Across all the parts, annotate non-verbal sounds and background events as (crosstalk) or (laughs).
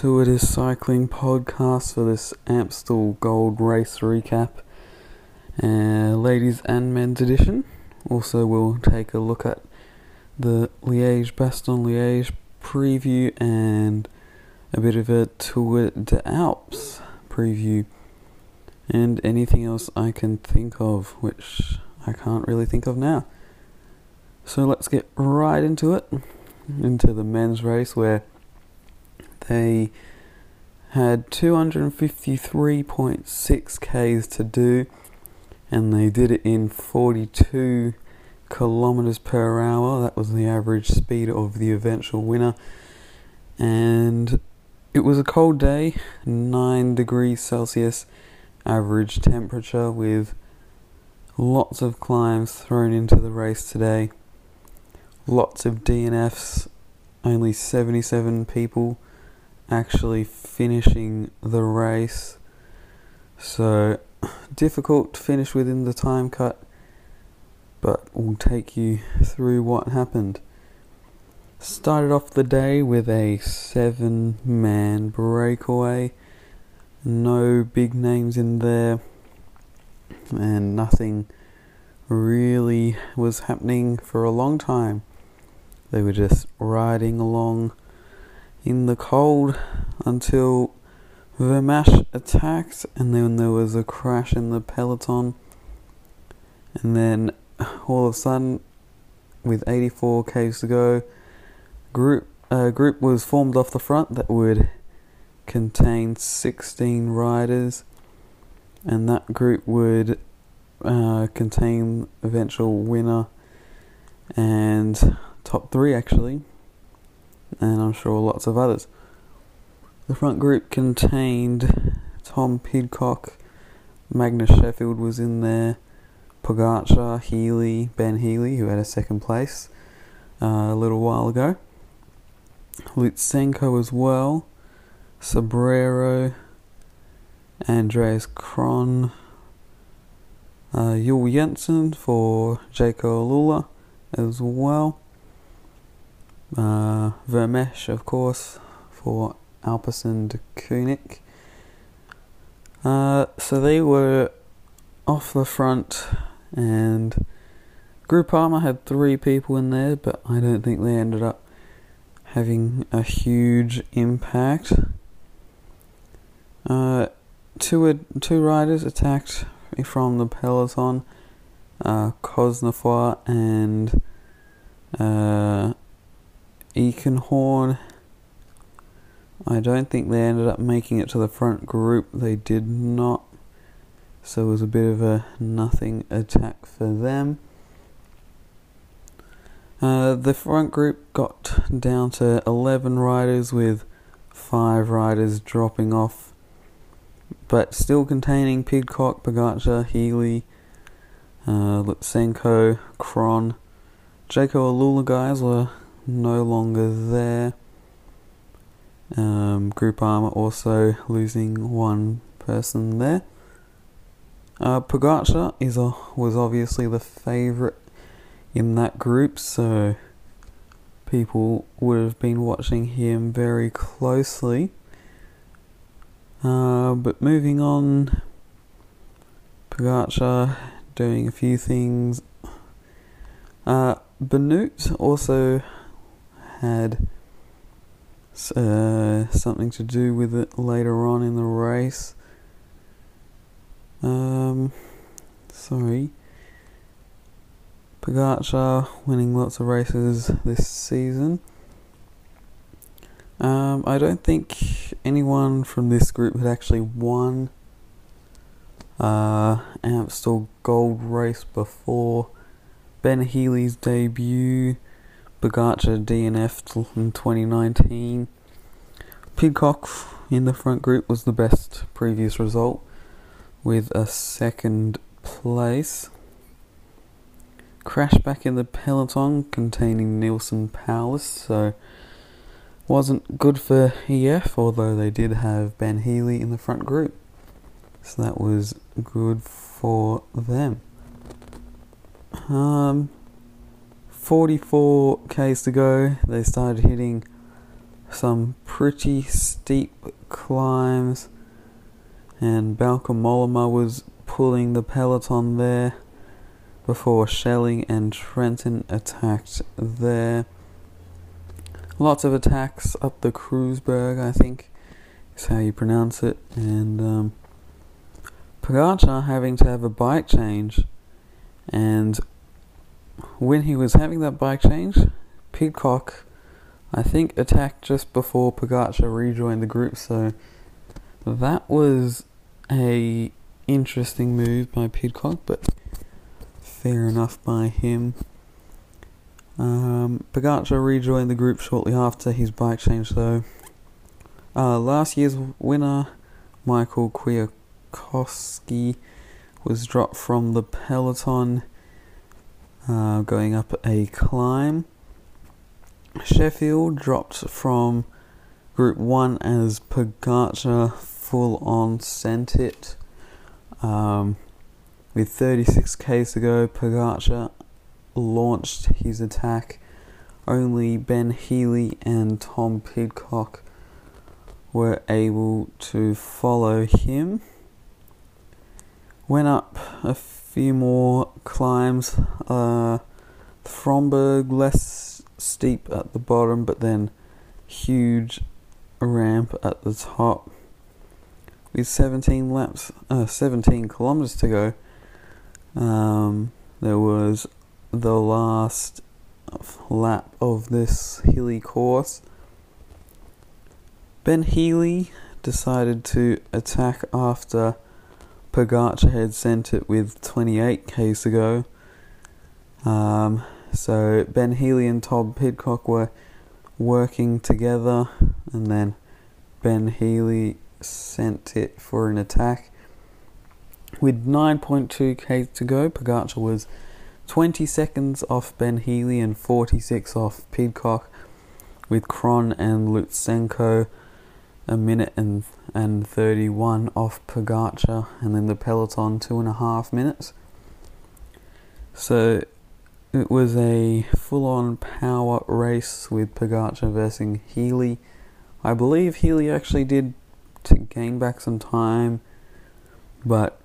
de Cycling podcast for this Amstel Gold Race recap, uh, ladies and men's edition. Also, we'll take a look at the Liège Bastogne Liège preview and a bit of a Tour de Alps preview, and anything else I can think of, which I can't really think of now. So let's get right into it, into the men's race where they had 253.6 Ks to do, and they did it in 42 kilometers per hour. That was the average speed of the eventual winner. And it was a cold day, 9 degrees Celsius average temperature, with lots of climbs thrown into the race today. Lots of DNFs, only 77 people actually finishing the race. So difficult to finish within the time cut, but we'll take you through what happened. Started off the day with a seven man breakaway. No big names in there, and nothing really was happening for a long time. They were just riding along in the cold until Vermeersch attacked, and then there was a crash in the peloton. And then all of a sudden, with 84 k's to go, group uh, group was formed off the front that would contain 16 riders, and that group would uh, contain eventual winner and top three actually and I'm sure lots of others. The front group contained Tom Pidcock, Magnus Sheffield was in there, Pogacar, Healy, Ben Healy, who had a second place uh, a little while ago, Lutsenko as well, Sobrero, Andreas Kron, uh, Juul Jensen for Jayco AlUla as well. Uh, Vermeersch, of course, for Alpecin de Koenig. Uh, so they were off the front, and Group Groupama had three people in there, but I don't think they ended up having a huge impact. Uh, two two riders attacked from the peloton, uh, and uh, Horn. I don't think they ended up making it to the front group. They did not. So it was a bit of a nothing attack for them. Uh, the front group got down to 11 riders with 5 riders dropping off, but still containing Pidcock, Pogacar, Healy, uh, Lutsenko, Kron. Jayco AlUla guys were no longer there. Um, Groupama also losing one person there. Uh, Pogacar is was obviously the favourite in that group, so people would have been watching him very closely. Uh, but moving on, Pogacar doing a few things. Uh, also had uh, something to do with it later on in the race. Um, sorry. Pogacar winning lots of races this season. Um, I don't think anyone from this group had actually won uh, Amstel Gold race before Ben Healy's debut Pogacar DNF in 2019. Pidcock in the front group was the best previous result with a second place. Crash back in the peloton containing Neilson Powless, so wasn't good for EF, although they did have Ben Healy in the front group. So that was good for them. Um, 44 k's to go, they started hitting some pretty steep climbs, and Bauke Mollema was pulling the peloton there before Schelling and Trentin attacked there. Lots of attacks up the Kruisberg, I think is how you pronounce it, and um, Pogacar having to have a bike change, and when he was having that bike change, Pidcock, I think, attacked just before Pogacar rejoined the group, so that was a interesting move by Pidcock, but fair enough by him. Um, rejoined the group shortly after his bike change, though. Uh, last year's winner, Michael Kwiatkowski, was dropped from the peloton uh, going up a climb. Sheffield dropped from Group 1 as Pogacar full on sent it. Um, with 36 k's to go, Pogacar launched his attack. Only Ben Healy and Tom Pidcock were able to follow him. Went up a few more climbs. Uh, Fromberg less steep at the bottom, but then huge ramp at the top. With 17 laps, uh, 17 kilometers to go, um, there was the last lap of this hilly course. Ben Healy decided to attack after Pogacar had sent it with 28 k's to go. Um, so Ben Healy and Tom Pidcock were working together, and then Ben Healy sent it for an attack. With 9.2k to go, Pogacar was 20 seconds off Ben Healy and 46 off Pidcock, with Kron and Lutsenko a minute and and 31 off Pogacar, and then the peloton two and a half minutes. So it was a full-on power race with Pogacar versus Healy. I believe Healy actually did to gain back some time, but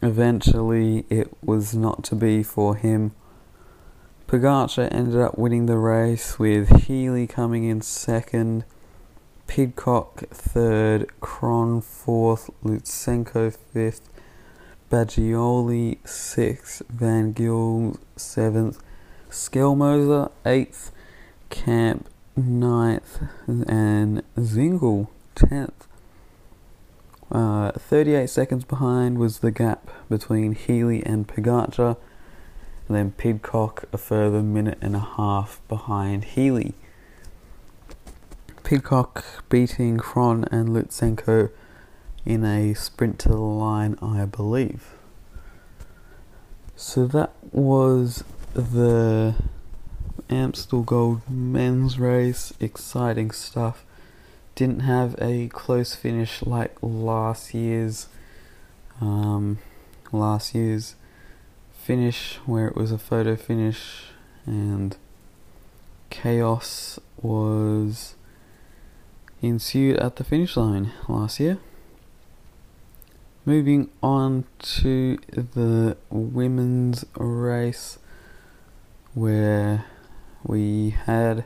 eventually it was not to be for him. Pogacar ended up winning the race with Healy coming in second Pidcock third, Kron fourth, Lutsenko fifth, Bagioli sixth, Van Gils seventh, Skelmoser eighth, Camp ninth, and Zingle tenth. Uh, 38 seconds behind was the gap between Healy and Pogacar, and then Pidcock a further minute and a half behind Healy. Pidcock beating Kron and Lutsenko in a sprint to the line, I believe. So that was the Amstel Gold men's race. Exciting stuff. Didn't have a close finish like last year's. Um, last year's finish where it was a photo finish and chaos was ensued at the finish line last year. Moving on to the women's race, where we had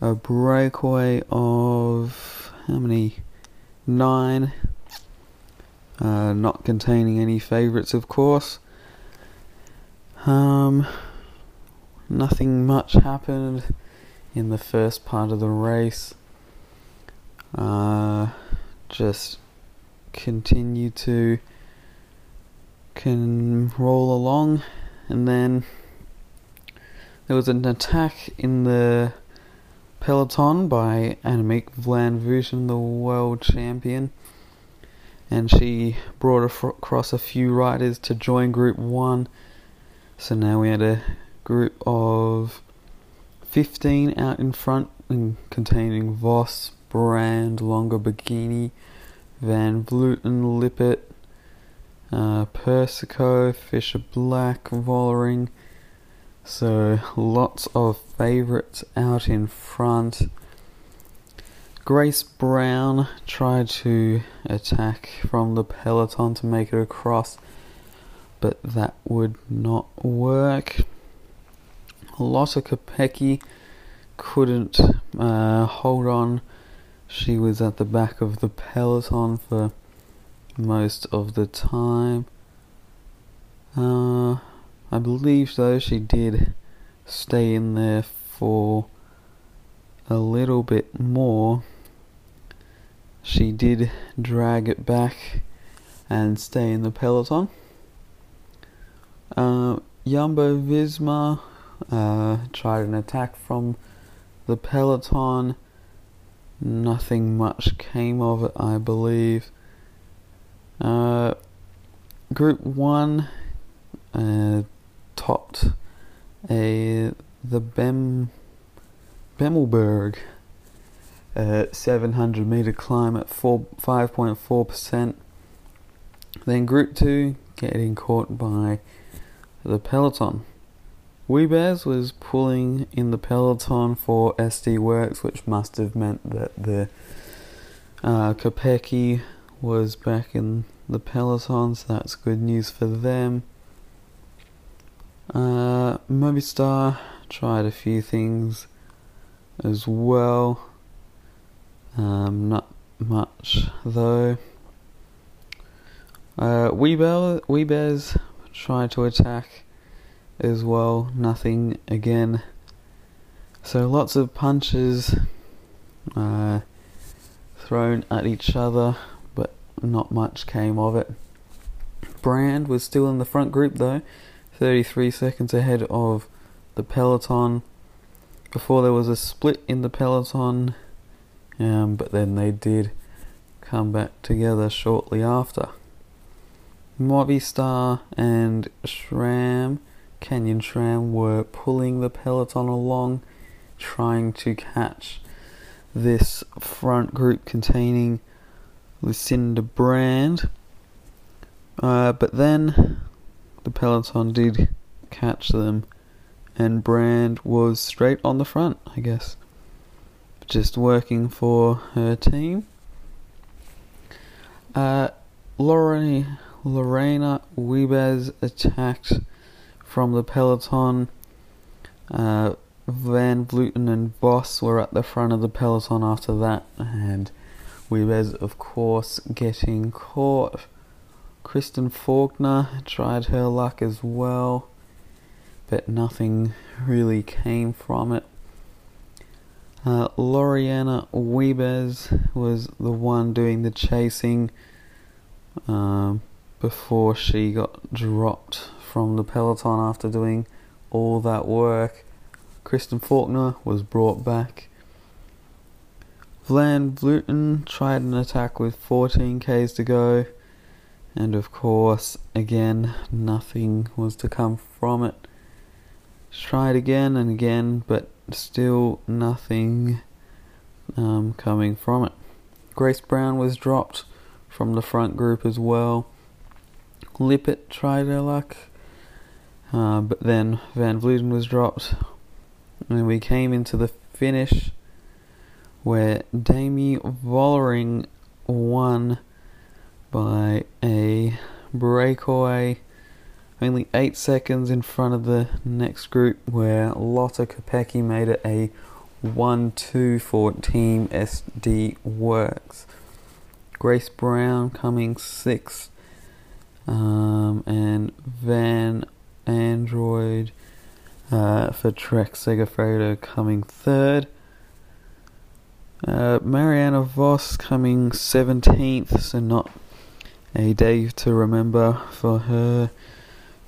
a breakaway of how many? Nine. Uh, not containing any favourites, of course. Um, nothing much happened in the first part of the race. Uh, just continue to can roll along, and then there was an attack in the peloton by Annemiek van Vleuten, the world champion, and she brought across a few riders to join Group One. So now we had a group of 15 out in front, and containing Vos, Brand, Longo Borghini, Van Vleuten, Lippert, uh, Persico, Fisher Black, Vollering. So lots of favourites out in front. Grace Brown tried to attack from the peloton to make it across, but that would not work. Lotte Kopecky couldn't uh, hold on. She was at the back of the peloton for most of the time. Uh, I believe though she did stay in there for a little bit more. She did drag it back and stay in the peloton. Uh, Jumbo Visma uh, tried an attack from the peloton. Nothing much came of it, I believe. Uh, group 1 uh, topped a the Bem Bemmelberg uh, 700 meter climb at 4 5.4 percent. Then Group Two getting caught by the peloton. Wiebes was pulling in the peloton for SD Worx, which must have meant that the uh, Kopecky was back in the peloton, so that's good news for them. Uh, Movistar tried a few things as well. Um, not much though. Uh, Weebel, Wiebes tried to attack as well. Nothing again. So lots of punches uh, thrown at each other, but not much came of it. Brand was still in the front group though, 33 seconds ahead of the peloton. Before there was a split in the peloton, um, but then they did come back together shortly after. Movistar and SRAM, Canyon SRAM, were pulling the peloton along, trying to catch this front group containing Lucinda Brand. Uh, but then the peloton did catch them, and Brand was straight on the front, I guess, just working for her team. Uh, Lorena, Lorena Wiebes attacked from the peloton. Uh, Van Vleuten and Vos were at the front of the peloton after that, and Wiebes, of course, getting caught. Kristen Faulkner tried her luck as well, but nothing really came from it. Uh, Lorena Wiebes was the one doing the chasing um, before she got dropped from the peloton after doing all that work. Kristen Faulkner was brought back. Van Vleuten tried an attack with 14 Ks to go and of course, again, nothing was to come from it. Tried again and again, but still nothing um, coming from it. Grace Brown was dropped from the front group as well. Lippert tried her luck, uh, but then Van Vleuten was dropped, and we came into the finish where Demi Vollering won by a breakaway only 8 seconds in front of the next group where Lotte Kopecky made it a 1-2 for Team SD Worx. Grace Brown coming 6th um, and Van Anrooij uh, for Trek Segafredo coming 3rd. Uh, Marianne Vos coming 17th, so not a day to remember for her.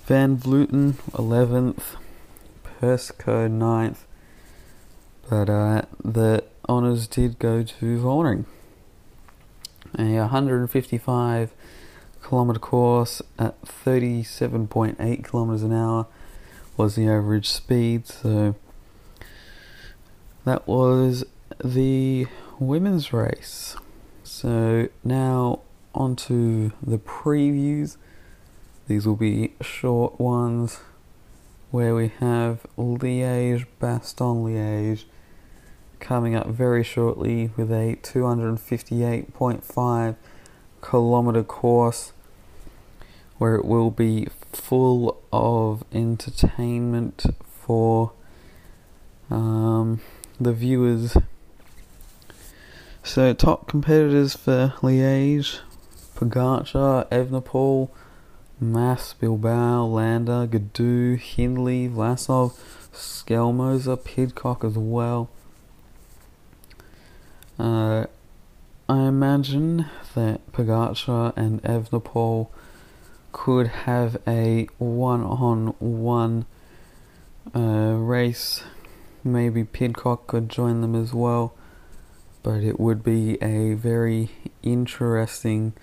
Van Vleuten, 11th. Persico, 9th. But uh, the honours did go to Vollering. A 155 kilometre course at 37.8 kilometres an hour was the average speed, so that was the women's race. So now onto the previews. These will be short ones where we have Liège, Bastogne Liège, coming up very shortly with a 258.5 kilometer course where it will be full of entertainment for um, the viewers. So, top competitors for Liège Pogacar, Evenepoel, Mas, Bilbao, Landa, Gaudu, Hindley, Vlasov, Skelmoser, Pidcock as well. Uh, I imagine that Pogacar and Evenepoel could have a one-on-one uh, race. Maybe Pidcock could join them as well, but it would be a very interesting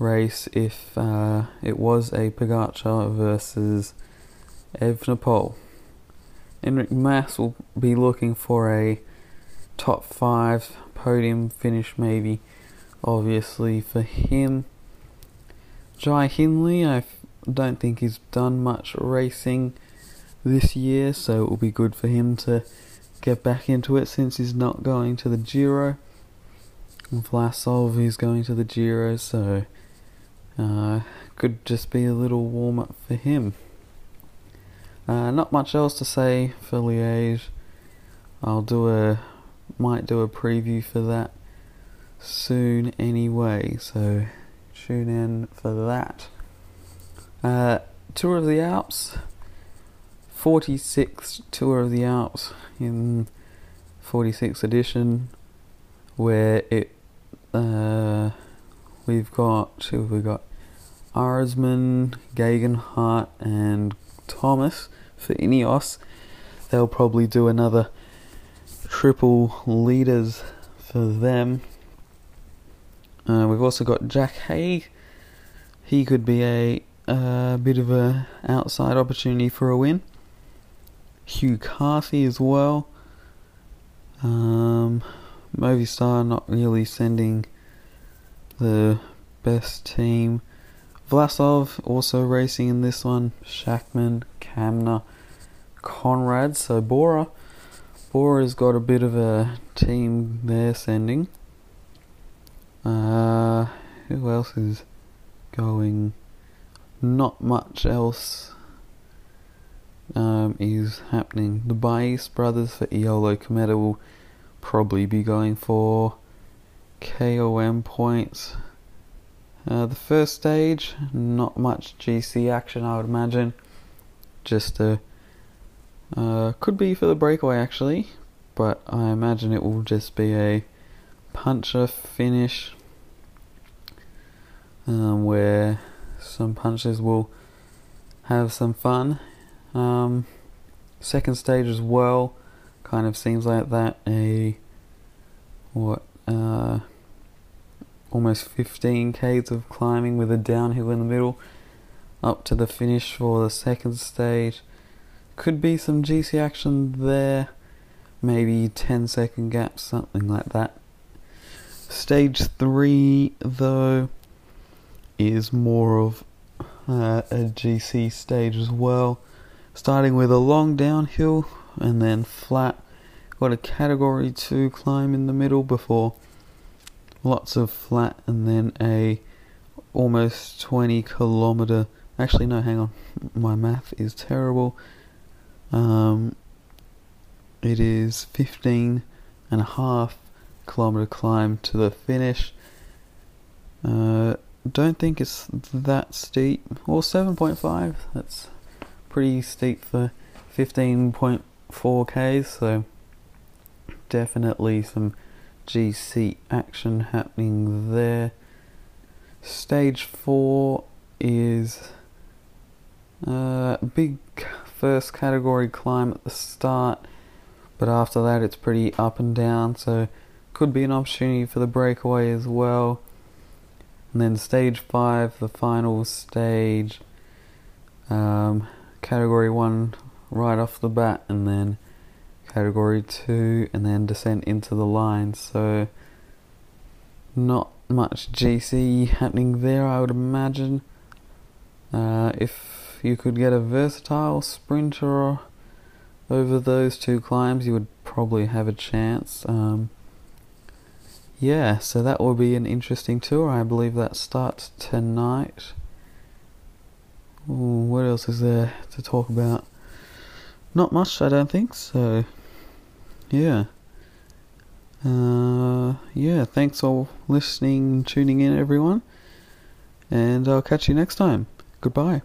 race if uh, it was a Pogacar versus Evenepoel. Enric Mas will be looking for a top five podium finish, maybe. Obviously, for him, Jai Hindley, I don't think he's done much racing this year, so it will be good for him to get back into it since he's not going to the Giro. And Vlasov is going to the Giro, so uh, could just be a little warm up for him. Uh, not much else to say for Liège. I'll do a might do a preview for that soon anyway, so tune in for that. Uh, Tour of the Alps, 46th Tour of the Alps in 46th edition, where it uh, we've got who have we got Arensman, Geoghegan Hart, and Thomas for Ineos. They'll probably do another triple leaders for them. Uh, we've also got Jack Haig. He could be a, a bit of a outside opportunity for a win. Hugh Carthy as well. Um, Movistar not really sending the best team. Vlasov also racing in this one. Schachmann, Kämna, Konrad, So Bora, Bora's got a bit of a team there sending. Uh, who else is going? Not much else um, is happening. The Bais brothers for Eolo Kometa will probably be going for KOM points. Uh, the first stage, not much GC action, I would imagine. Just a uh, could be for the breakaway actually, but I imagine it will just be a puncher finish um, where some punchers will have some fun. Um, second stage as well, kind of seems like that. A what? Uh, almost 15 k's of climbing with a downhill in the middle up to the finish for the second stage. Could be some GC action there, maybe 10 second gaps, something like that. Stage 3, though, is more of uh, a GC stage as well, starting with a long downhill and then flat. Got a category 2 climb in the middle before lots of flat and then a almost 20 kilometer. Actually no hang on. (laughs) My math is terrible um, it is 15 and a half kilometer climb to the finish uh, don't think it's that steep or 7.5 that's pretty steep for 15.4 k's so definitely some GC action happening there. Stage 4 is a uh, big first category climb at the start, but after that it's pretty up and down, so could be an opportunity for the breakaway as well. And then stage 5, the final stage, um, category 1 right off the bat, and then category 2 and then descent into the line so not much GC happening there I would imagine uh, if you could get a versatile sprinter over those two climbs you would probably have a chance. Um, yeah, so that will be an interesting tour. I believe that starts tonight. Ooh, what else is there to talk about? Not much, I don't think. So, yeah. Uh, yeah, thanks for listening, tuning in, everyone. And I'll catch you next time. Goodbye.